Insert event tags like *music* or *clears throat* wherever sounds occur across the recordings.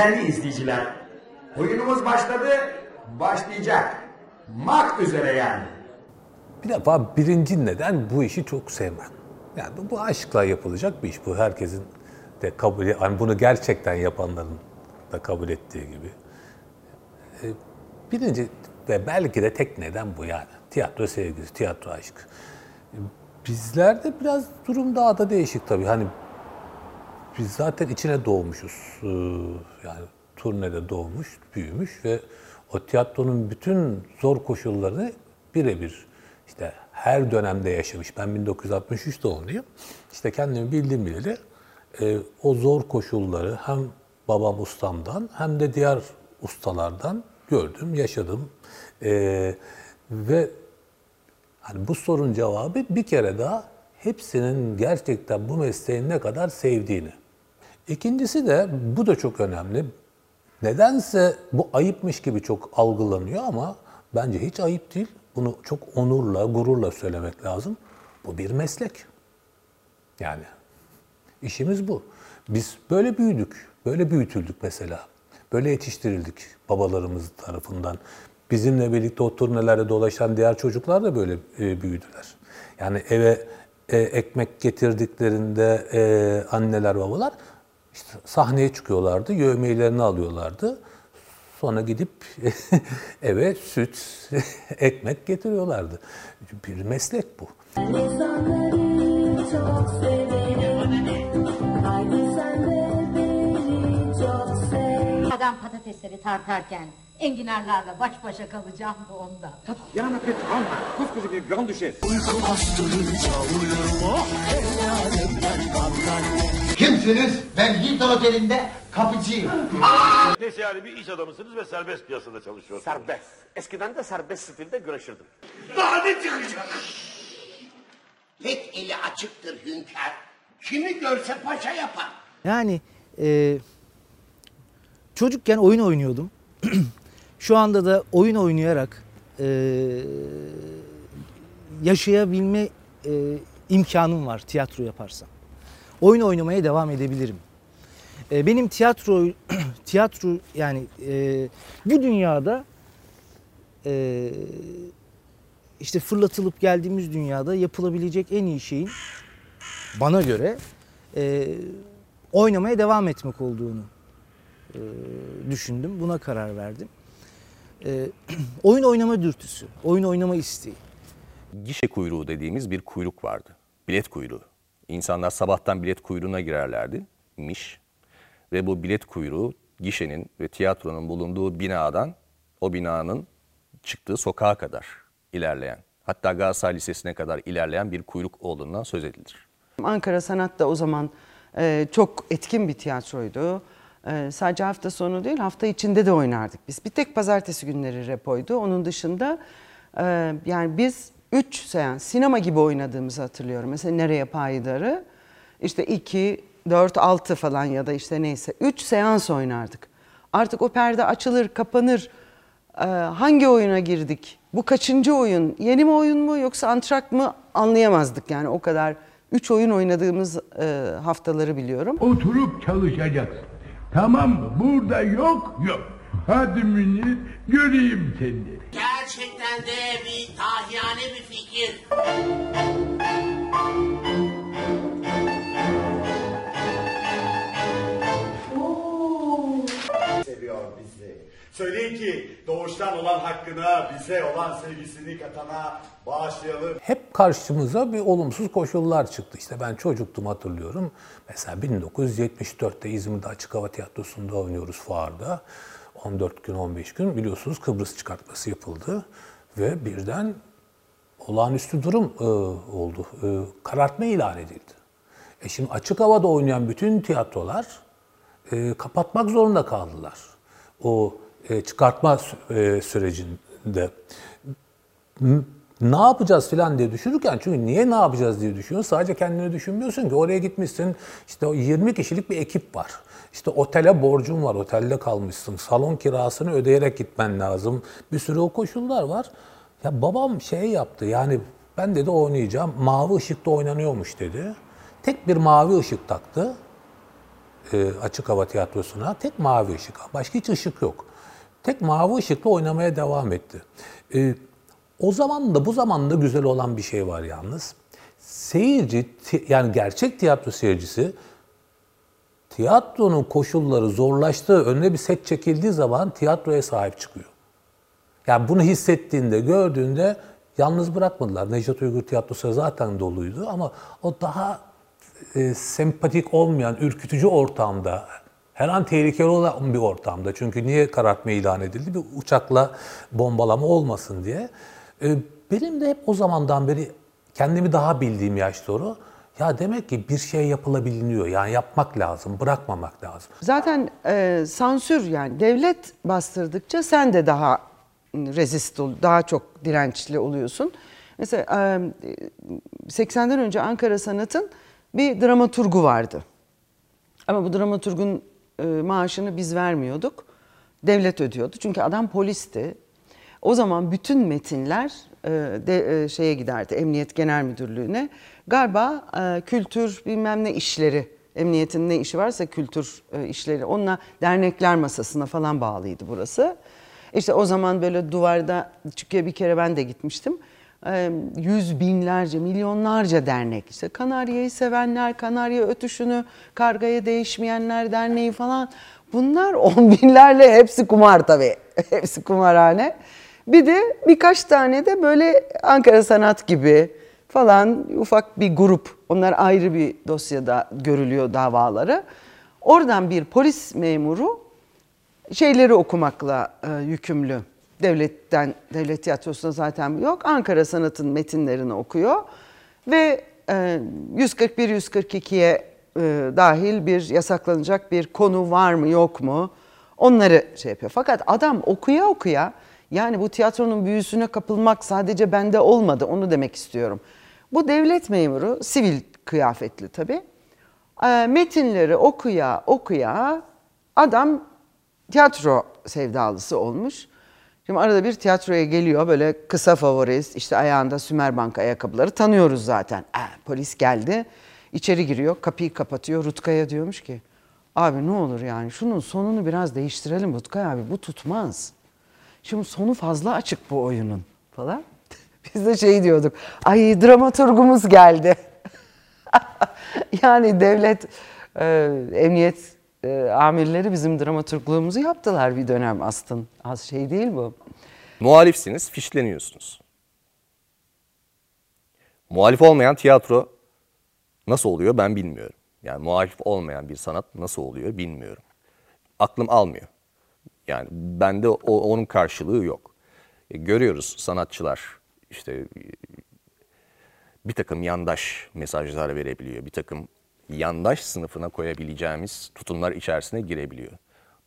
Değerli izleyiciler, oyunumuz başladı, başlayacak. Mak üzere yani. Bir defa birinci neden bu işi çok sevmem. Yani bu, bu aşkla yapılacak bir iş. Bu herkesin de kabul, yani bunu gerçekten yapanların da kabul ettiği gibi. Ee, Birinci ve belki de tek neden bu yani. Tiyatro sevgisi, tiyatro aşkı. Bizlerde biraz durum daha da değişik tabii. Hani biz zaten içine doğmuşuz. Ee, Yani turnede doğmuş, büyümüş ve o tiyatronun bütün zor koşullarını birebir işte her dönemde yaşamış. Ben 1963 doğumluyum. İşte kendimi bildiğim bileli e, o zor koşulları hem babam ustamdan hem de diğer ustalardan gördüm, yaşadım. E, ve Hani bu sorunun cevabı bir kere daha hepsinin gerçekten bu mesleği ne kadar sevdiğini. İkincisi de bu da çok önemli. Nedense bu ayıpmış gibi çok algılanıyor ama bence hiç ayıp değil. Bunu çok onurla, gururla söylemek lazım. Bu bir meslek. Yani işimiz bu. Biz böyle büyüdük, böyle büyütüldük mesela. Böyle yetiştirildik babalarımız tarafından. Bizimle birlikte o turnelerde dolaşan diğer çocuklar da böyle e, büyüdüler. Yani eve e, ekmek getirdiklerinde e, anneler babalar işte sahneye çıkıyorlardı, yövmeyelerini alıyorlardı. Sonra gidip *laughs* eve süt, *laughs* ekmek getiriyorlardı. Bir meslek bu. Adam patatesleri tartarken enginarlarla baş başa kalacağım da ondan. Yana Petron, koskoca bir grand düşes. Kimsiniz? Ben Hilton Oteli'nde kapıcıyım. Neyse yani bir iş adamısınız ve serbest piyasada çalışıyorsunuz. Serbest. Eskiden de serbest stilde güreşirdim. Daha ne çıkacak? Tek eli açıktır hünkâr. Kimi görse paşa yapar. Yani e, çocukken oyun oynuyordum. *clears throat* Şu anda da oyun oynayarak e, yaşayabilme e, imkanım var tiyatro yaparsam. Oyun oynamaya devam edebilirim. E, benim tiyatro *clears throat* tiyatro yani e, bu dünyada e, işte fırlatılıp geldiğimiz dünyada yapılabilecek en iyi şeyin bana göre e, oynamaya devam etmek olduğunu e, düşündüm. Buna karar verdim. E, *clears throat* oyun oynama dürtüsü, oyun oynama isteği. gişe kuyruğu dediğimiz bir kuyruk vardı. Bilet kuyruğu. İnsanlar sabahtan bilet kuyruğuna girerlerdi. miş. Ve bu bilet kuyruğu gişenin ve tiyatronun bulunduğu binadan o binanın çıktığı sokağa kadar ilerleyen, hatta Galatasaray Lisesi'ne kadar ilerleyen bir kuyruk olduğundan söz edilir. Ankara Sanat da o zaman e, çok etkin bir tiyatroydu. E, sadece hafta sonu değil hafta içinde de oynardık biz. Bir tek pazartesi günleri repoydu. Onun dışında e, yani biz üç seans sinema gibi oynadığımızı hatırlıyorum. Mesela Nereye Payidarı işte iki, dört, altı falan ya da işte neyse üç seans oynardık. Artık o perde açılır kapanır. E, hangi oyuna girdik? Bu kaçıncı oyun? Yeni mi oyun mu yoksa antrak mı anlayamazdık yani o kadar. Üç oyun oynadığımız e, haftaları biliyorum. Oturup çalışacaksın. Tamam mı? Burada yok yok. Hadi Münir göreyim seni. Gerçekten de bir tahiyane bir fikir. Söyleyin ki doğuştan olan hakkına, bize olan sevgisini katana bağışlayalım. hep karşımıza bir olumsuz koşullar çıktı. İşte ben çocuktum hatırlıyorum. Mesela 1974'te İzmir'de Açık Hava Tiyatrosu'nda oynuyoruz fuarda. 14 gün 15 gün biliyorsunuz Kıbrıs çıkartması yapıldı. Ve birden olağanüstü durum e, oldu. E, karartma ilan edildi. E şimdi açık havada oynayan bütün tiyatrolar e, kapatmak zorunda kaldılar. O çıkartma sü- e, sürecinde ne yapacağız filan diye düşünürken çünkü niye ne yapacağız diye düşünüyorsun. Sadece kendini düşünmüyorsun ki oraya gitmişsin işte o 20 kişilik bir ekip var. İşte otele borcun var, otelde kalmışsın. Salon kirasını ödeyerek gitmen lazım. Bir sürü o koşullar var. Ya babam şey yaptı yani ben dedi oynayacağım. Mavi ışıkta oynanıyormuş dedi. Tek bir mavi ışık taktı. e, açık hava tiyatrosuna tek mavi ışık. Başka hiç ışık yok. Tek mavi ışıkla oynamaya devam etti. E, o zaman da bu zaman da güzel olan bir şey var yalnız. Seyirci yani gerçek tiyatro seyircisi tiyatronun koşulları zorlaştığı önüne bir set çekildiği zaman tiyatroya sahip çıkıyor. Yani bunu hissettiğinde, gördüğünde yalnız bırakmadılar. Necdet Uygur tiyatrosu zaten doluydu ama o daha e, sempatik olmayan, ürkütücü ortamda, her an tehlikeli olan bir ortamda. Çünkü niye karartma ilan edildi? Bir uçakla bombalama olmasın diye. E, benim de hep o zamandan beri kendimi daha bildiğim yaş doğru. Ya demek ki bir şey yapılabiliyor. Yani yapmak lazım, bırakmamak lazım. Zaten e, sansür yani devlet bastırdıkça sen de daha rezist ol, daha çok dirençli oluyorsun. Mesela e, 80'den önce Ankara Sanat'ın bir dramaturgu vardı. Ama bu dramaturgun e, maaşını biz vermiyorduk. Devlet ödüyordu. Çünkü adam polisti. O zaman bütün metinler e, de, e, şeye giderdi. Emniyet Genel Müdürlüğü'ne. Galiba kültür bilmem ne işleri Emniyetin ne işi varsa kültür işleri onunla dernekler masasına falan bağlıydı burası. İşte o zaman böyle duvarda çünkü bir kere ben de gitmiştim. Yüz binlerce, milyonlarca dernek işte Kanarya'yı sevenler, Kanarya ötüşünü, Kargaya değişmeyenler derneği falan. Bunlar *laughs* on binlerle hepsi kumar tabii. *laughs* hepsi kumarhane. Bir de birkaç tane de böyle Ankara Sanat gibi falan ufak bir grup. Onlar ayrı bir dosyada görülüyor davaları. Oradan bir polis memuru şeyleri okumakla e, yükümlü. Devletten, devlet tiyatrosunda zaten yok. Ankara Sanat'ın metinlerini okuyor. Ve e, 141-142'ye e, dahil bir yasaklanacak bir konu var mı yok mu? Onları şey yapıyor. Fakat adam okuya okuya yani bu tiyatronun büyüsüne kapılmak sadece bende olmadı onu demek istiyorum. Bu devlet memuru sivil kıyafetli tabii. E, metinleri okuya okuya adam tiyatro sevdalısı olmuş. Şimdi arada bir tiyatroya geliyor böyle kısa favorist işte ayağında Sümerbank ayakkabıları tanıyoruz zaten. Aa, polis geldi içeri giriyor kapıyı kapatıyor Rutkaya diyormuş ki abi ne olur yani şunun sonunu biraz değiştirelim Rutkaya abi bu tutmaz. Şimdi sonu fazla açık bu oyunun falan. *laughs* Biz de şey diyorduk ay dramaturgumuz geldi. *laughs* yani devlet e, emniyet e, amirleri bizim dramaturgluğumuzu yaptılar bir dönem aslında. Az şey değil bu. Muhalifsiniz, fişleniyorsunuz. Muhalif olmayan tiyatro nasıl oluyor ben bilmiyorum. Yani muhalif olmayan bir sanat nasıl oluyor bilmiyorum. Aklım almıyor. Yani bende o, onun karşılığı yok. E, görüyoruz sanatçılar işte e, bir takım yandaş mesajlar verebiliyor. Bir takım yandaş sınıfına koyabileceğimiz tutumlar içerisine girebiliyor.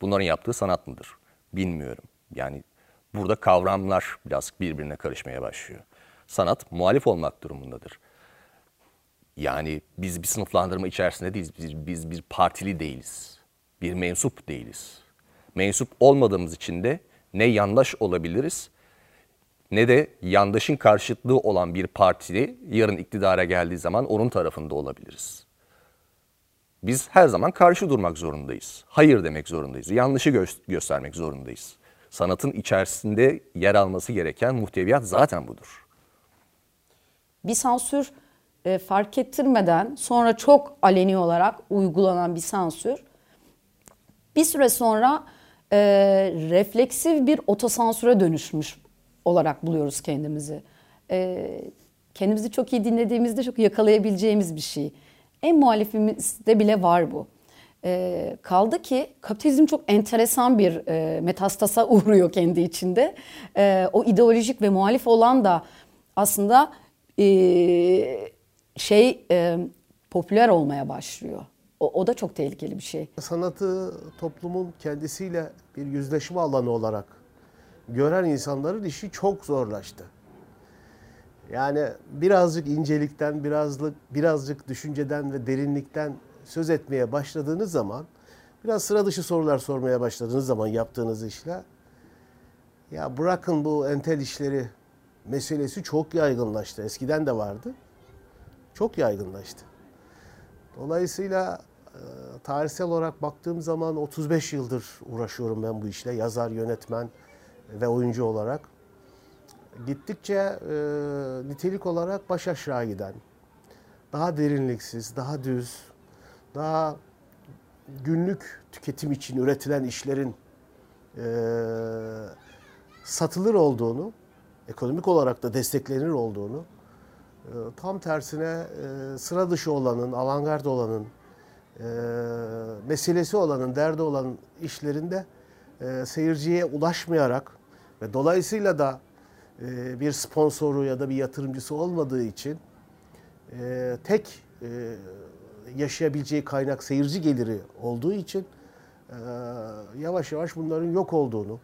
Bunların yaptığı sanat mıdır? Bilmiyorum. Yani burada kavramlar biraz birbirine karışmaya başlıyor. Sanat muhalif olmak durumundadır. Yani biz bir sınıflandırma içerisinde değiliz. Biz, biz bir partili değiliz. Bir mensup değiliz. Mensup olmadığımız için de ne yandaş olabiliriz ne de yandaşın karşıtlığı olan bir partili yarın iktidara geldiği zaman onun tarafında olabiliriz. Biz her zaman karşı durmak zorundayız. Hayır demek zorundayız. Yanlışı gö- göstermek zorundayız. Sanatın içerisinde yer alması gereken muhteviyat zaten budur. bir sansür e, fark ettirmeden sonra çok aleni olarak uygulanan bir sansür bir süre sonra e, refleksif bir otosansüre dönüşmüş olarak buluyoruz kendimizi. E, kendimizi çok iyi dinlediğimizde çok yakalayabileceğimiz bir şey. En muhalifimizde bile var bu. E, kaldı ki kapitalizm çok enteresan bir e, metastasa *laughs* uğruyor kendi içinde. E, o ideolojik ve muhalif olan da aslında e, şey e, popüler olmaya başlıyor. O, o da çok tehlikeli bir şey. Sanatı toplumun kendisiyle bir yüzleşme alanı olarak gören insanların işi çok zorlaştı. Yani birazcık incelikten, birazcık birazcık düşünceden ve derinlikten söz etmeye başladığınız zaman, biraz sıra dışı sorular sormaya başladığınız zaman yaptığınız işle ya bırakın bu entel işleri meselesi çok yaygınlaştı. Eskiden de vardı. Çok yaygınlaştı. Dolayısıyla e, tarihsel olarak baktığım zaman 35 yıldır uğraşıyorum ben bu işle. Yazar, yönetmen ve oyuncu olarak. Gittikçe e, nitelik olarak baş aşağı giden, daha derinliksiz, daha düz, daha günlük tüketim için üretilen işlerin e, satılır olduğunu, ekonomik olarak da desteklenir olduğunu, e, tam tersine e, sıra dışı olanın, avantgard olanın, e, meselesi olanın, derdi olan işlerinde e, seyirciye ulaşmayarak ve dolayısıyla da bir sponsoru ya da bir yatırımcısı olmadığı için e, tek e, yaşayabileceği kaynak seyirci geliri olduğu için e, yavaş yavaş bunların yok olduğunu,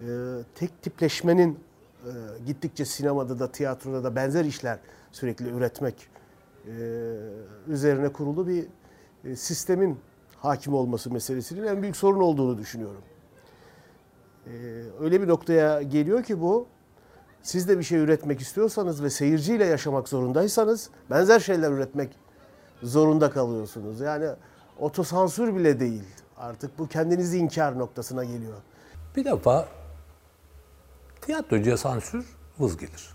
e, tek tipleşmenin e, gittikçe sinemada da tiyatroda da benzer işler sürekli üretmek e, üzerine kurulu bir e, sistemin hakim olması meselesinin en büyük sorun olduğunu düşünüyorum. E, öyle bir noktaya geliyor ki bu siz de bir şey üretmek istiyorsanız ve seyirciyle yaşamak zorundaysanız benzer şeyler üretmek zorunda kalıyorsunuz. Yani otosansür bile değil. Artık bu kendinizi inkar noktasına geliyor. Bir defa tiyatrocuya sansür vız gelir.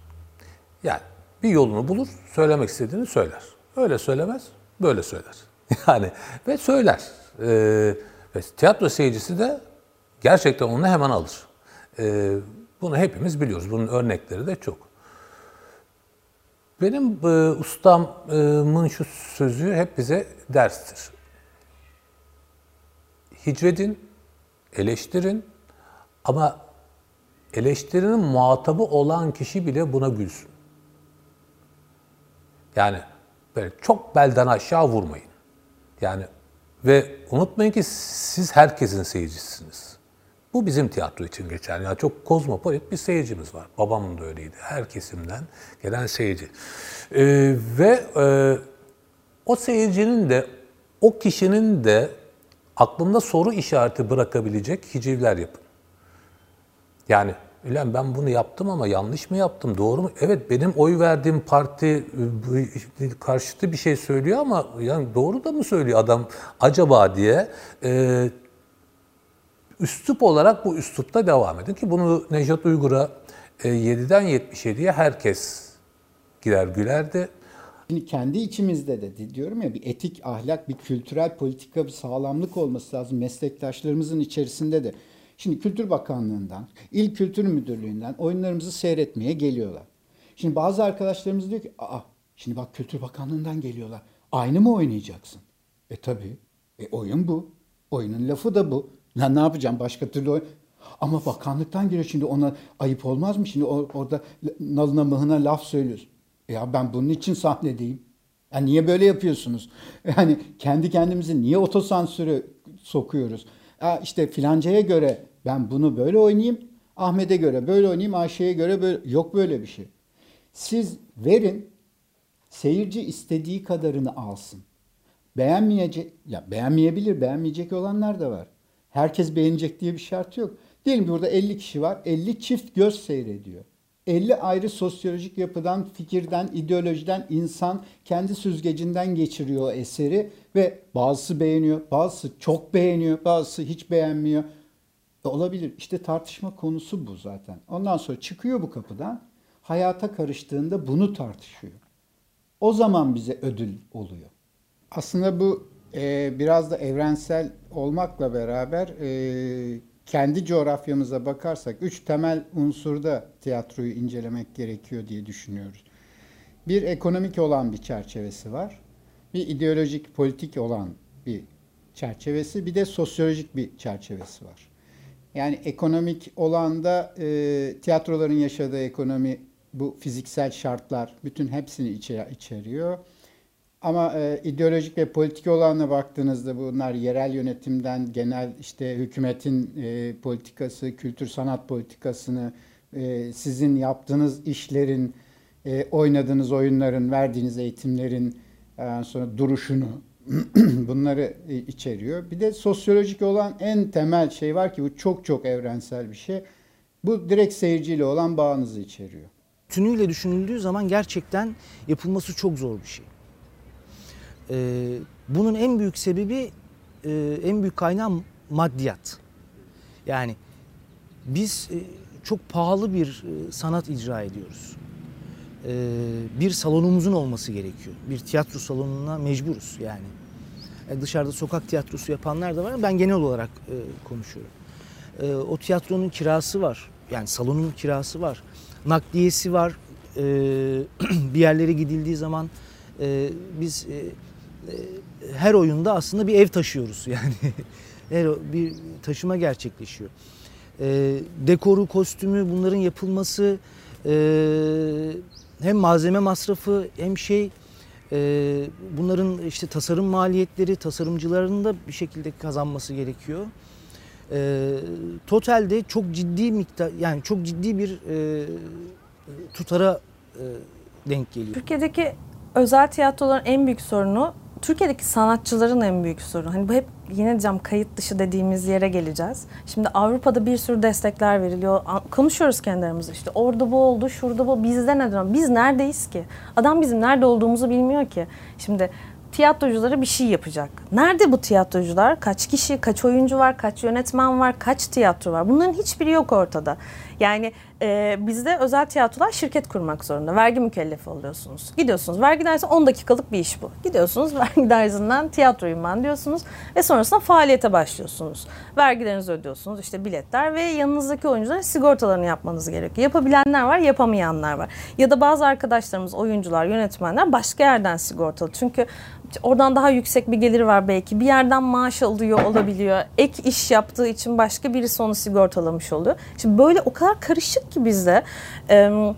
Yani bir yolunu bulur, söylemek istediğini söyler. Öyle söylemez, böyle söyler. *laughs* Yani ve söyler. Ee, ve tiyatro seyircisi de gerçekten onu hemen alır. Ee, bunu hepimiz biliyoruz. Bunun örnekleri de çok. Benim e, ustamın şu sözü hep bize derstir. Hicvedin, eleştirin ama eleştirinin muhatabı olan kişi bile buna gülsün. Yani böyle çok belden aşağı vurmayın. Yani ve unutmayın ki siz herkesin seyircisiniz. Bu bizim tiyatro için geçerli. Yani çok kozmopolit bir seyircimiz var. Babamın da öyleydi. Her kesimden gelen seyirci. Ee, ve e, o seyircinin de o kişinin de aklında soru işareti bırakabilecek hicivler yapın. Yani Ulan ben bunu yaptım ama yanlış mı yaptım, doğru mu? Evet benim oy verdiğim parti e, karşıtı bir şey söylüyor ama yani doğru da mı söylüyor adam acaba diye e, üslup olarak bu üslupta devam edin ki bunu Nejat Uygur'a e, 7'den 77'ye herkes girer gülerdi. Şimdi kendi içimizde de diyorum ya bir etik, ahlak, bir kültürel politika, bir sağlamlık olması lazım meslektaşlarımızın içerisinde de. Şimdi Kültür Bakanlığı'ndan, İl Kültür Müdürlüğü'nden oyunlarımızı seyretmeye geliyorlar. Şimdi bazı arkadaşlarımız diyor ki, aa şimdi bak Kültür Bakanlığı'ndan geliyorlar. Aynı mı oynayacaksın? E tabii. E oyun bu. Oyunun lafı da bu. Lan ne yapacağım başka türlü. Ama bakanlıktan geliyor şimdi ona ayıp olmaz mı? Şimdi orada nalına mıhına laf söylüyorsun. Ya ben bunun için sahnedeyim. Ya niye böyle yapıyorsunuz? *laughs* Yani kendi kendimizi niye otosansüre sokuyoruz? Ya işte filancaya göre ben bunu böyle oynayayım, Ahmet'e göre böyle oynayayım, Ayşe'ye göre böyle. Yok böyle bir şey. Siz verin, seyirci istediği kadarını alsın. Beğenmeyecek, ya beğenmeyebilir, beğenmeyecek olanlar da var. Herkes beğenecek diye bir şart yok. Diyelim burada 50 kişi var, 50 çift göz seyrediyor. 50 ayrı sosyolojik yapıdan, fikirden, ideolojiden insan kendi süzgecinden geçiriyor eseri ve bazısı beğeniyor, bazısı çok beğeniyor, bazısı hiç beğenmiyor. E olabilir. İşte tartışma konusu bu zaten. Ondan sonra çıkıyor bu kapıdan. Hayata karıştığında bunu tartışıyor. O zaman bize ödül oluyor. Aslında bu e, biraz da evrensel olmakla beraber e, kendi coğrafyamıza bakarsak üç temel unsurda tiyatroyu incelemek gerekiyor diye düşünüyoruz. Bir ekonomik olan bir çerçevesi var. Bir ideolojik, politik olan bir çerçevesi, bir de sosyolojik bir çerçevesi var. Yani ekonomik olanda e, tiyatroların yaşadığı ekonomi, bu fiziksel şartlar, bütün hepsini içe, içeriyor. Ama e, ideolojik ve politik olanına baktığınızda bunlar yerel yönetimden genel işte hükümetin e, politikası, kültür sanat politikasını, e, sizin yaptığınız işlerin, e, oynadığınız oyunların, verdiğiniz eğitimlerin e, sonra duruşunu *clears throat* bunları e, içeriyor. Bir de sosyolojik olan en temel şey var ki bu çok çok evrensel bir şey. Bu direkt seyirciyle olan bağınızı içeriyor. Tünüyle düşünüldüğü zaman gerçekten yapılması çok zor bir şey. Ee, Bunun en büyük sebebi, e, en büyük kaynağı maddiyat. Yani biz e, çok pahalı bir e, sanat icra ediyoruz. E, bir salonumuzun olması gerekiyor. Bir tiyatro salonuna mecburuz yani. E, dışarıda sokak tiyatrosu yapanlar da var. Ben genel olarak e, konuşuyorum. E, o tiyatronun kirası var. Yani salonun kirası var. Nakliyesi var. E, *clears throat* bir yerlere gidildiği zaman e, biz e, e, her oyunda aslında bir ev taşıyoruz *laughs* yani. her bir taşıma gerçekleşiyor. E, dekoru, kostümü bunların yapılması e, hem malzeme masrafı hem şey e, bunların işte tasarım maliyetleri tasarımcıların da bir şekilde kazanması gerekiyor. E, totalde çok ciddi miktar yani çok ciddi bir e, tutara e, denk geliyor. Türkiye'deki özel tiyatroların en büyük sorunu Türkiye'deki sanatçıların en büyük sorunu. Hani bu hep yine diyeceğim kayıt dışı dediğimiz yere geleceğiz. Şimdi Avrupa'da bir sürü destekler veriliyor. Konuşuyoruz kendi işte orada bu oldu, şurada bu. Bizde neden? Biz neredeyiz ki? Adam bizim nerede olduğumuzu bilmiyor ki. Şimdi tiyatroculara bir şey yapacak. Nerede bu tiyatrocular? Kaç kişi, kaç oyuncu var, kaç yönetmen var, kaç tiyatro var? Bunların hiçbiri yok ortada. Yani e, bizde özel tiyatrolar şirket kurmak zorunda. Vergi mükellefi oluyorsunuz. Gidiyorsunuz vergi dairesi 10 dakikalık bir iş bu. Gidiyorsunuz *laughs* vergi dairesinden tiyatroyum ben diyorsunuz ve sonrasında faaliyete başlıyorsunuz. Vergilerinizi ödüyorsunuz işte biletler ve yanınızdaki oyuncuların sigortalarını yapmanız gerekiyor. Yapabilenler var yapamayanlar var. Ya da bazı arkadaşlarımız oyuncular yönetmenler başka yerden sigortalı. Çünkü oradan daha yüksek bir geliri var belki. Bir yerden maaş alıyor olabiliyor. Ek iş yaptığı için başka birisi onu sigortalamış oluyor. Şimdi böyle o kadar karışık ki bizde. Ee,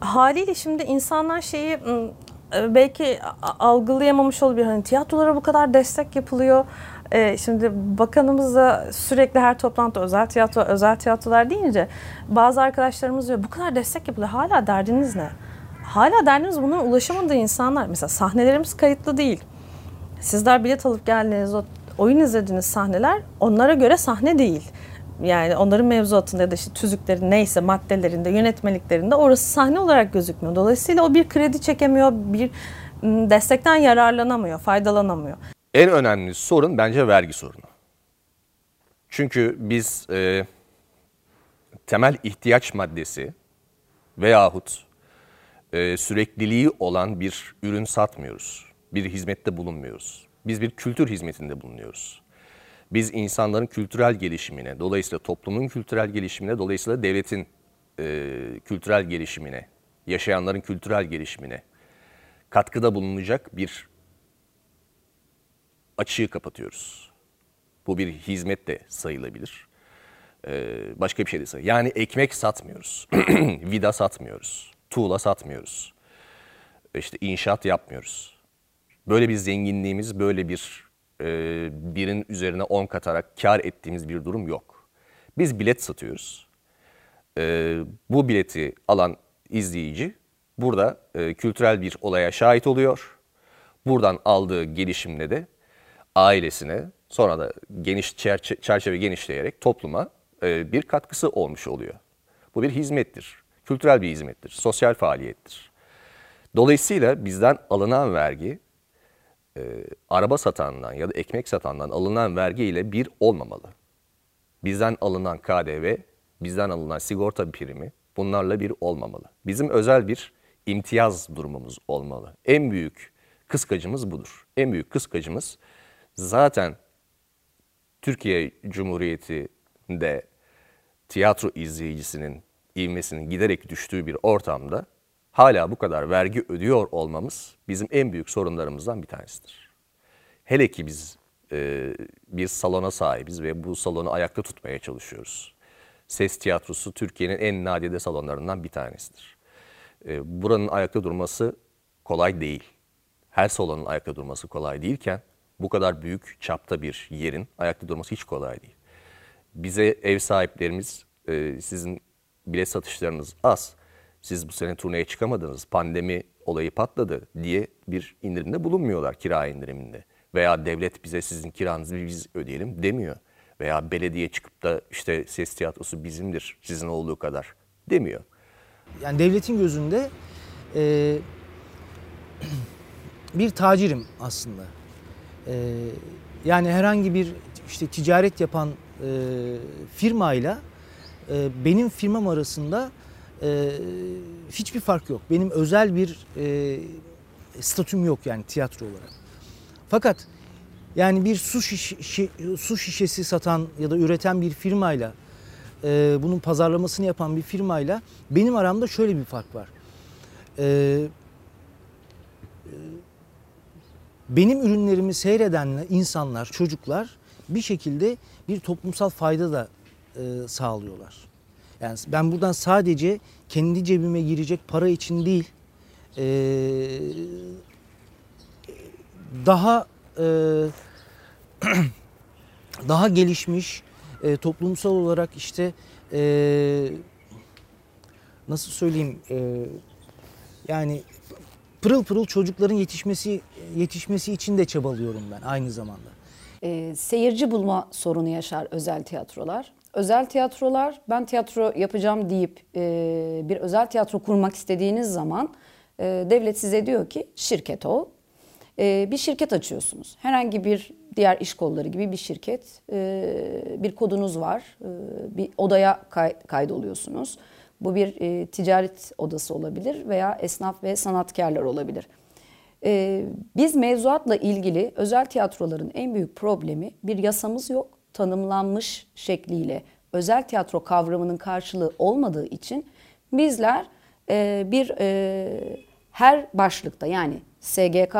haliyle şimdi insanlar şeyi e, belki algılayamamış olabilir. Hani tiyatrolara bu kadar destek yapılıyor. Ee, şimdi bakanımız da sürekli her toplantıda özel tiyatro, özel tiyatrolar deyince bazı arkadaşlarımız diyor bu kadar destek yapılıyor. Hala derdiniz ne? Hala derdiniz bunun ulaşamadığı insanlar. Mesela sahnelerimiz kayıtlı değil. Sizler bilet alıp geldiğiniz o oyun izlediğiniz sahneler onlara göre sahne değil. Yani onların mevzuatında ya da işte tüzükleri neyse maddelerinde, yönetmeliklerinde orası sahne olarak gözükmüyor. Dolayısıyla o bir kredi çekemiyor, bir destekten yararlanamıyor, faydalanamıyor. En önemli sorun bence vergi sorunu. Çünkü biz e, temel ihtiyaç maddesi veyahut e, sürekliliği olan bir ürün satmıyoruz. Bir hizmette bulunmuyoruz. Biz bir kültür hizmetinde bulunuyoruz. Biz insanların kültürel gelişimine, dolayısıyla toplumun kültürel gelişimine, dolayısıyla devletin e, kültürel gelişimine, yaşayanların kültürel gelişimine katkıda bulunacak bir açığı kapatıyoruz. Bu bir hizmet de sayılabilir. Ee, başka bir şey de sayılır. Yani ekmek satmıyoruz. *clears throat* Vida satmıyoruz. Tuğla satmıyoruz. İşte inşaat yapmıyoruz. Böyle bir zenginliğimiz, böyle bir birin üzerine 10 katarak kar ettiğimiz bir durum yok. Biz bilet satıyoruz. Ee, bu bileti alan izleyici burada e, kültürel bir olaya şahit oluyor. Buradan aldığı gelişimle de ailesine sonra da geniş çerçe- çerçeve genişleyerek topluma e, bir katkısı olmuş oluyor. Bu bir hizmettir. Kültürel bir hizmettir. Sosyal faaliyettir. Dolayısıyla bizden alınan vergi e, araba satandan ya da ekmek satandan alınan vergi ile bir olmamalı. Bizden alınan KDV, bizden alınan sigorta primi bunlarla bir olmamalı. Bizim özel bir imtiyaz durumumuz olmalı. En büyük kıskacımız budur. En büyük kıskacımız zaten Türkiye Cumhuriyeti'nde tiyatro izleyicisinin ivmesinin giderek düştüğü bir ortamda hala bu kadar vergi ödüyor olmamız bizim en büyük sorunlarımızdan bir tanesidir. Hele ki biz e, bir salona sahibiz ve bu salonu ayakta tutmaya çalışıyoruz. Ses tiyatrosu Türkiye'nin en nadide salonlarından bir tanesidir. E, buranın ayakta durması kolay değil. Her salonun ayakta durması kolay değilken bu kadar büyük çapta bir yerin ayakta durması hiç kolay değil. Bize ev sahiplerimiz e, sizin bilet satışlarınız az, siz bu sene turneye çıkamadınız, pandemi olayı patladı diye bir indirimde bulunmuyorlar kira indiriminde. Veya devlet bize sizin kiranızı biz ödeyelim demiyor. Veya belediye çıkıp da işte ses tiyatrosu bizimdir sizin olduğu kadar demiyor. Yani devletin gözünde e, *clears throat* bir tacirim aslında. E, yani herhangi bir işte ticaret yapan e, firmayla e, benim firmam arasında e, hiçbir fark yok. Benim özel bir e, statüm yok yani tiyatro olarak. Fakat yani bir su, şiş, şi- su şişesi satan ya da üreten bir firmayla e, bunun pazarlamasını yapan bir firmayla benim aramda şöyle bir fark var. E, benim ürünlerimi seyreden insanlar, çocuklar bir şekilde bir toplumsal fayda da e, sağlıyorlar. Yani ben buradan sadece kendi cebime girecek para için değil, e, daha e, *clears throat* daha gelişmiş e, toplumsal olarak işte e, nasıl söyleyeyim e, yani pırıl pırıl çocukların yetişmesi yetişmesi için de çabalıyorum ben aynı zamanda. e, seyirci bulma sorunu yaşar özel tiyatrolar. Özel tiyatrolar ben tiyatro yapacağım deyip e, bir özel tiyatro kurmak istediğiniz zaman e, devlet size diyor ki şirket ol. E, bir şirket açıyorsunuz. Herhangi bir diğer iş kolları gibi bir şirket. E, bir kodunuz var. E, bir odaya kay- kaydoluyorsunuz. Bu bir e, ticaret odası olabilir veya esnaf ve sanatkarlar olabilir. Ee, biz mevzuatla ilgili özel tiyatroların en büyük problemi bir yasamız yok. Tanımlanmış şekliyle özel tiyatro kavramının karşılığı olmadığı için bizler e, bir e, her başlıkta yani SGK,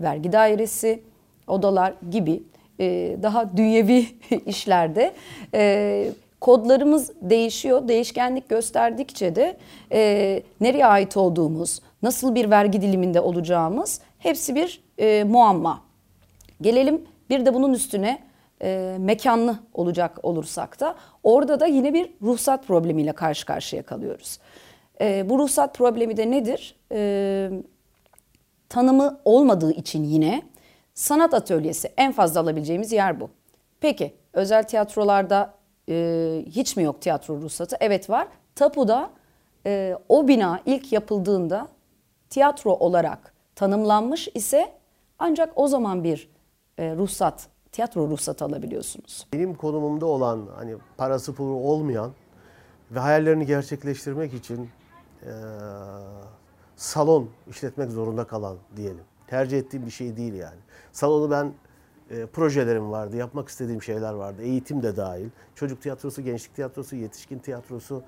vergi dairesi, odalar gibi e, daha dünyevi *laughs* işlerde e, kodlarımız değişiyor. Değişkenlik gösterdikçe de e, nereye ait olduğumuz, nasıl bir vergi diliminde olacağımız hepsi bir e, muamma. Gelelim bir de bunun üstüne e, mekanlı olacak olursak da orada da yine bir ruhsat problemiyle karşı karşıya kalıyoruz. E, bu ruhsat problemi de nedir? E, tanımı olmadığı için yine sanat atölyesi en fazla alabileceğimiz yer bu. Peki özel tiyatrolarda e, hiç mi yok tiyatro ruhsatı? Evet var. Tapuda e, o bina ilk yapıldığında tiyatro olarak tanımlanmış ise ancak o zaman bir e, ruhsat, tiyatro ruhsatı alabiliyorsunuz. Benim konumumda olan hani parası pulu olmayan ve hayallerini gerçekleştirmek için eee, salon işletmek zorunda kalan diyelim. Tercih ettiğim bir şey değil yani. Salonu ben e, projelerim vardı, yapmak istediğim şeyler vardı. Eğitim de dahil. Çocuk tiyatrosu, gençlik tiyatrosu, yetişkin tiyatrosu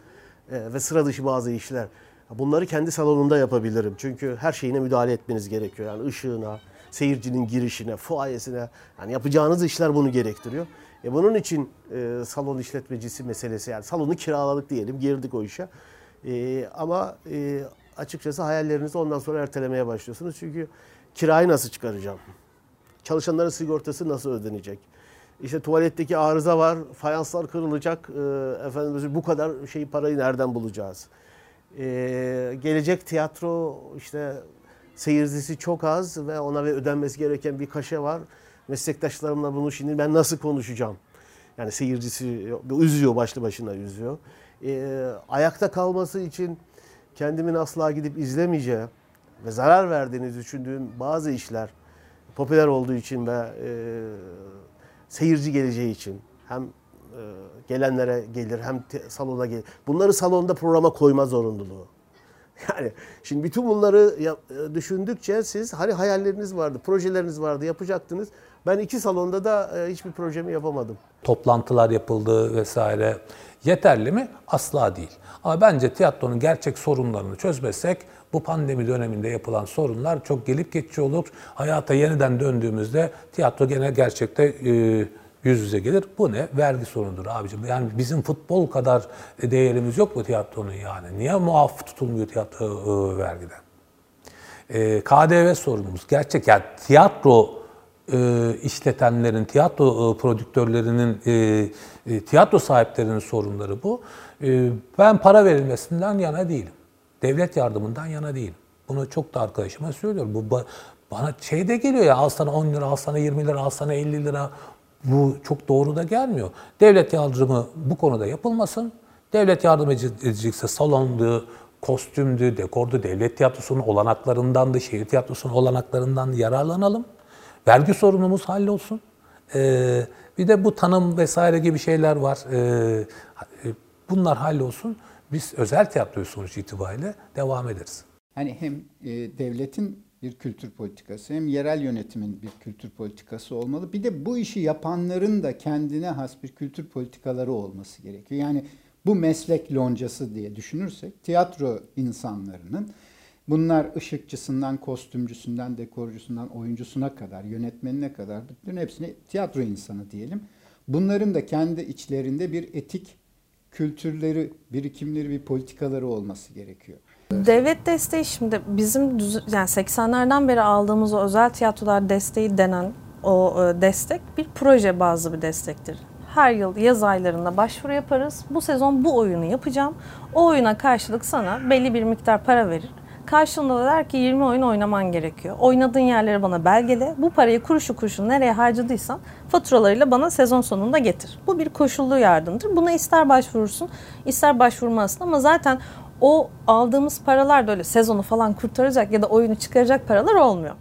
e, ve sıra dışı bazı işler. Bunları kendi salonumda yapabilirim. Çünkü her şeyine müdahale etmeniz gerekiyor. Yani ışığına, seyircinin girişine, fuayesine. Yani yapacağınız işler bunu gerektiriyor. E bunun için e, salon işletmecisi meselesi yani salonu kiraladık diyelim girdik o işe. E, ama e, açıkçası hayallerinizi ondan sonra ertelemeye başlıyorsunuz. Çünkü kirayı nasıl çıkaracağım? Çalışanların sigortası nasıl ödenecek? İşte tuvaletteki arıza var, fayanslar kırılacak. E, efendim bu kadar şey parayı nereden bulacağız? E, gelecek tiyatro işte seyircisi çok az ve ona ve ödenmesi gereken bir kaşe var. Meslektaşlarımla bunu şimdi ben nasıl konuşacağım? Yani seyircisi üzüyor başlı başına üzüyor. E, ayakta kalması için kendimin asla gidip izlemeyeceği ve zarar verdiğini düşündüğüm bazı işler popüler olduğu için ve e, seyirci geleceği için hem e, gelenlere gelir hem te- salona gelir. Bunları salonda programa koyma zorunluluğu. Yani şimdi bütün bunları e, düşündükçe siz hani hayalleriniz vardı, projeleriniz vardı, yapacaktınız. Ben iki salonda da e, hiçbir projemi yapamadım. toplantılar yapıldı vesaire. Yeterli mi? Asla değil. Ama bence tiyatronun gerçek sorunlarını çözmezsek bu pandemi döneminde yapılan sorunlar çok gelip geçici olur. Hayata yeniden döndüğümüzde tiyatro gene gerçekte e, yüz yüze gelir. Bu ne? Vergi sorunudur abicim. Yani bizim futbol kadar değerimiz yok mu tiyatronun yani? Niye muaf tutulmuyor tiyatro e, vergiden? E, KDV sorunumuz gerçek yani tiyatro e, işletenlerin, tiyatro e, prodüktörlerinin, e, e, tiyatro sahiplerinin sorunları bu. E, ben para verilmesinden yana değilim. Devlet yardımından yana değilim. Bunu çok da arkadaşıma söylüyorum. Bu ba- bana şey de geliyor ya al sana 10 lira, al sana 20 lira, al sana 50 lira. Bu çok doğru da gelmiyor. Devlet yardımı bu konuda yapılmasın. Devlet yardım edecekse salondu, kostümdü, dekordu, devlet tiyatrosunun olanaklarından da, şehir tiyatrosunun olanaklarından yararlanalım. vergi sorunumuz hallolsun. Ee, bir de bu tanım vesaire gibi şeyler var. Ee, bunlar hallolsun. Biz özel tiyatroyu sonuç itibariyle devam ederiz. Hani hem e, devletin bir kültür politikası hem yerel yönetimin bir kültür politikası olmalı. Bir de bu işi yapanların da kendine has bir kültür politikaları olması gerekiyor. Yani bu meslek loncası diye düşünürsek tiyatro insanlarının bunlar ışıkçısından, kostümcüsünden, dekorcusundan, oyuncusuna kadar, yönetmenine kadar bütün hepsini tiyatro insanı diyelim. Bunların da kendi içlerinde bir etik kültürleri, birikimleri, bir politikaları olması gerekiyor. Devlet desteği şimdi bizim yani 80'lerden beri aldığımız o özel tiyatrolar desteği denen o e, destek bir proje bazlı bir destektir. Her yıl yaz aylarında başvuru yaparız. Bu sezon bu oyunu yapacağım. O oyuna karşılık sana belli bir miktar para verir. Karşılığında da der ki 20 oyun oynaman gerekiyor. Oynadığın yerleri bana belgele. Bu parayı kuruşu kuruşun nereye harcadıysan faturalarıyla bana sezon sonunda getir. Bu bir koşullu yardımdır. Buna ister başvurursun, ister başvurmazsın ama zaten o aldığımız paralar da öyle sezonu falan kurtaracak ya da oyunu çıkaracak paralar olmuyor.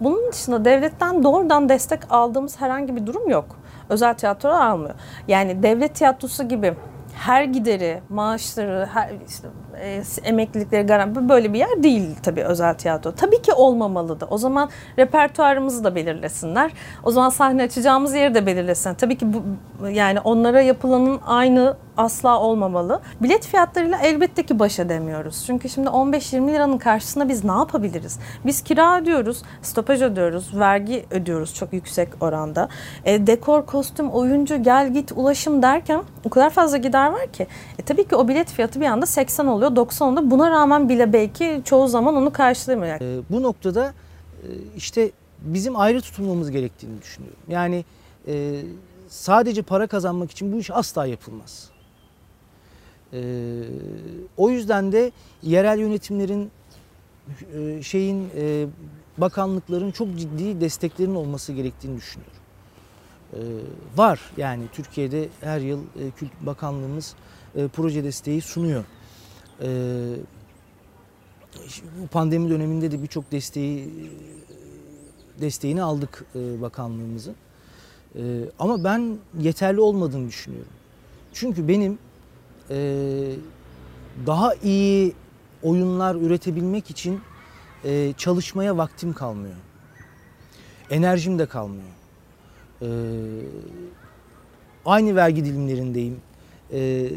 Bunun dışında devletten doğrudan destek aldığımız herhangi bir durum yok. Özel tiyatro almıyor. Yani devlet tiyatrosu gibi her gideri, maaşları, her işte e, emeklilikleri garanti böyle bir yer değil tabii özel tiyatro. Tabii ki olmamalı da. O zaman repertuarımızı da belirlesinler. O zaman sahne açacağımız yeri de belirlesinler. Tabii ki bu yani onlara yapılanın aynı asla olmamalı. Bilet fiyatlarıyla elbette ki baş edemiyoruz. Çünkü şimdi 15-20 liranın karşısında biz ne yapabiliriz? Biz kira ödüyoruz, stopaj ödüyoruz, vergi ödüyoruz çok yüksek oranda. E, dekor, kostüm, oyuncu, gel git, ulaşım derken o kadar fazla gider var ki. E, tabii ki o bilet fiyatı bir anda 80 oluyor, 90 oluyor. Buna rağmen bile belki çoğu zaman onu karşılamıyor. Ee, bu noktada e, işte bizim ayrı tutulmamız gerektiğini düşünüyorum. Yani e, sadece para kazanmak için bu iş asla yapılmaz. E, o yüzden de yerel yönetimlerin e, şeyin e, bakanlıkların çok ciddi desteklerin olması gerektiğini düşünüyorum. E, var yani Türkiye'de her yıl e, Kültür Bakanlığımız e, proje desteği sunuyor. Bu pandemi döneminde de birçok desteği desteğini aldık bakanlığımızın. Ama ben yeterli olmadığını düşünüyorum. Çünkü benim daha iyi oyunlar üretebilmek için çalışmaya vaktim kalmıyor. Enerjim de kalmıyor. E, aynı vergi dilimlerindeyim. E,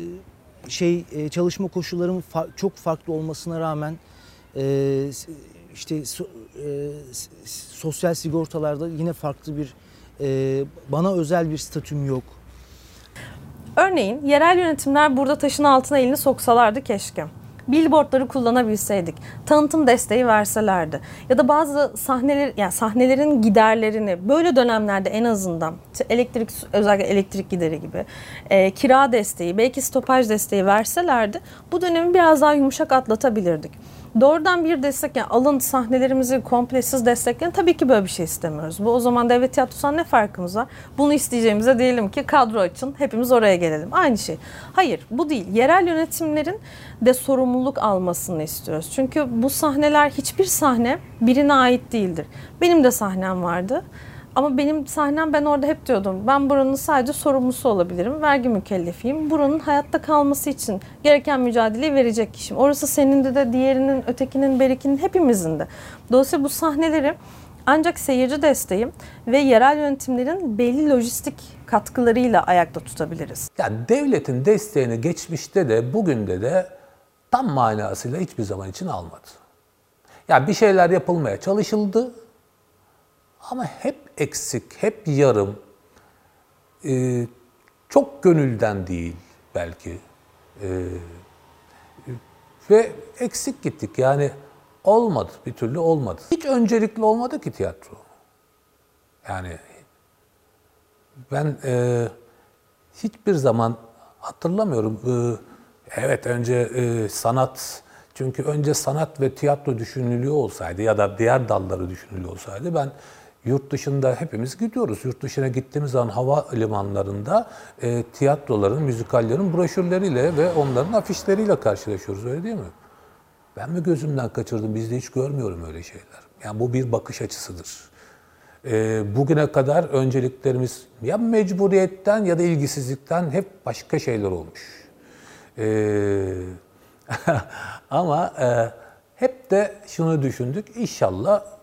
şey e, çalışma koşullarım fa- çok farklı olmasına rağmen e, işte so- e, sosyal sigortalarda yine farklı bir e, bana özel bir statüm yok. Örneğin yerel yönetimler burada taşın altına elini soksalardı keşke. Billboardları kullanabilseydik, tanıtım desteği verselerdi ya da bazı sahneler yani sahnelerin giderlerini böyle dönemlerde en azından elektrik özellikle elektrik gideri gibi e, kira desteği belki stopaj desteği verselerdi bu dönemi biraz daha yumuşak atlatabilirdik. Doğrudan bir destek yani alın sahnelerimizi komple siz destekleyin tabii ki böyle bir şey istemiyoruz. Bu o zaman devlet tiyatrosundan ne farkımız var? Bunu isteyeceğimize diyelim ki kadro açın hepimiz oraya gelelim. Aynı şey. Hayır bu değil. Yerel yönetimlerin de sorumluluk almasını istiyoruz. Çünkü bu sahneler hiçbir sahne birine ait değildir. Benim de sahnem vardı. Ama benim sahnem ben orada hep diyordum. Ben buranın sadece sorumlusu olabilirim. Vergi mükellefiyim. Buranın hayatta kalması için gereken mücadeleyi verecek kişiyim. Orası senin de de diğerinin, ötekinin, berikinin hepimizin de. Dolayısıyla bu sahneleri ancak seyirci desteği ve yerel yönetimlerin belli lojistik katkılarıyla ayakta tutabiliriz. Yani devletin desteğini geçmişte de bugün de de tam manasıyla hiçbir zaman için almadı. Yani bir şeyler yapılmaya çalışıldı ama hep eksik, hep yarım, Ee, çok gönülden değil belki. Ee, ve eksik gittik yani olmadı, bir türlü olmadı. Hiç öncelikli olmadı ki tiyatro. Yani ben e, hiçbir zaman hatırlamıyorum. e, evet önce e, sanat, çünkü önce sanat ve tiyatro düşünülüyor olsaydı ya da diğer dalları düşünülüyor olsaydı ben yurt dışında hepimiz gidiyoruz. Yurt dışına gittiğimiz zaman hava limanlarında e, tiyatroların, müzikallerin broşürleriyle ve onların afişleriyle karşılaşıyoruz öyle değil mi? Ben mi gözümden kaçırdım? Bizde hiç görmüyorum öyle şeyler. Yani bu bir bakış açısıdır. e, bugüne kadar önceliklerimiz ya mecburiyetten ya da ilgisizlikten hep başka şeyler olmuş. E, *laughs* ama e, hep de şunu düşündük, inşallah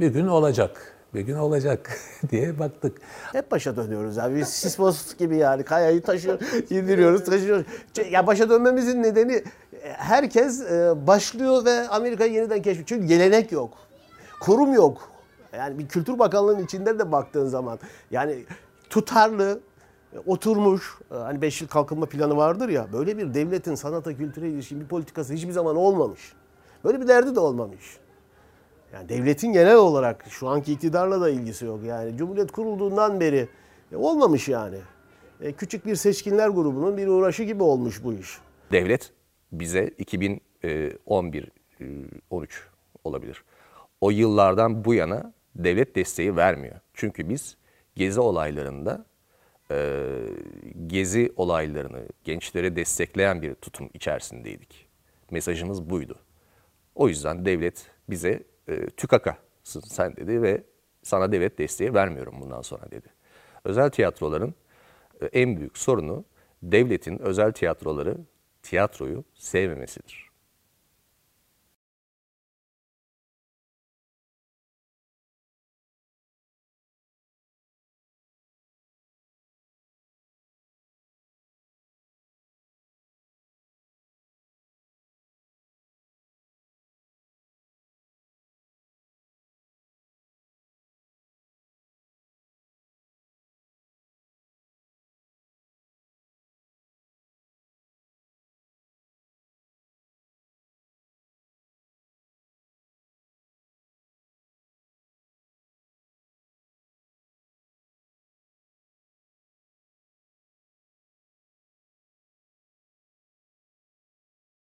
bir gün olacak, bir gün olacak *laughs* diye baktık. Hep başa dönüyoruz abi. Biz Sismos gibi yani kayayı taşıyor, indiriyoruz, taşıyoruz. Ya başa dönmemizin nedeni e, herkes e, başlıyor ve Amerika'yı yeniden keşfediyor. Çünkü gelenek yok. Kurum yok. Yani bir Kültür Bakanlığı'nın içinde de baktığın zaman yani tutarlı, e, oturmuş, hani beş yıl kalkınma planı vardır ya, böyle bir devletin sanata, kültüre ilişkin bir politikası hiçbir zaman olmamış. Böyle bir derdi de olmamış. Yani devletin genel olarak şu anki iktidarla da ilgisi yok. Yani Cumhuriyet kurulduğundan beri e, olmamış yani. E, küçük bir seçkinler grubunun bir uğraşı gibi olmuş bu iş. Devlet bize 2011 e, 13 olabilir. O yıllardan bu yana devlet desteği vermiyor. Çünkü biz gezi olaylarında e, gezi olaylarını gençlere destekleyen bir tutum içerisindeydik. Mesajımız buydu. O yüzden devlet bize e, tükakasın sen dedi ve sana devlet desteği vermiyorum bundan sonra dedi. Özel tiyatroların e, en büyük sorunu devletin özel tiyatroları tiyatroyu sevmemesidir.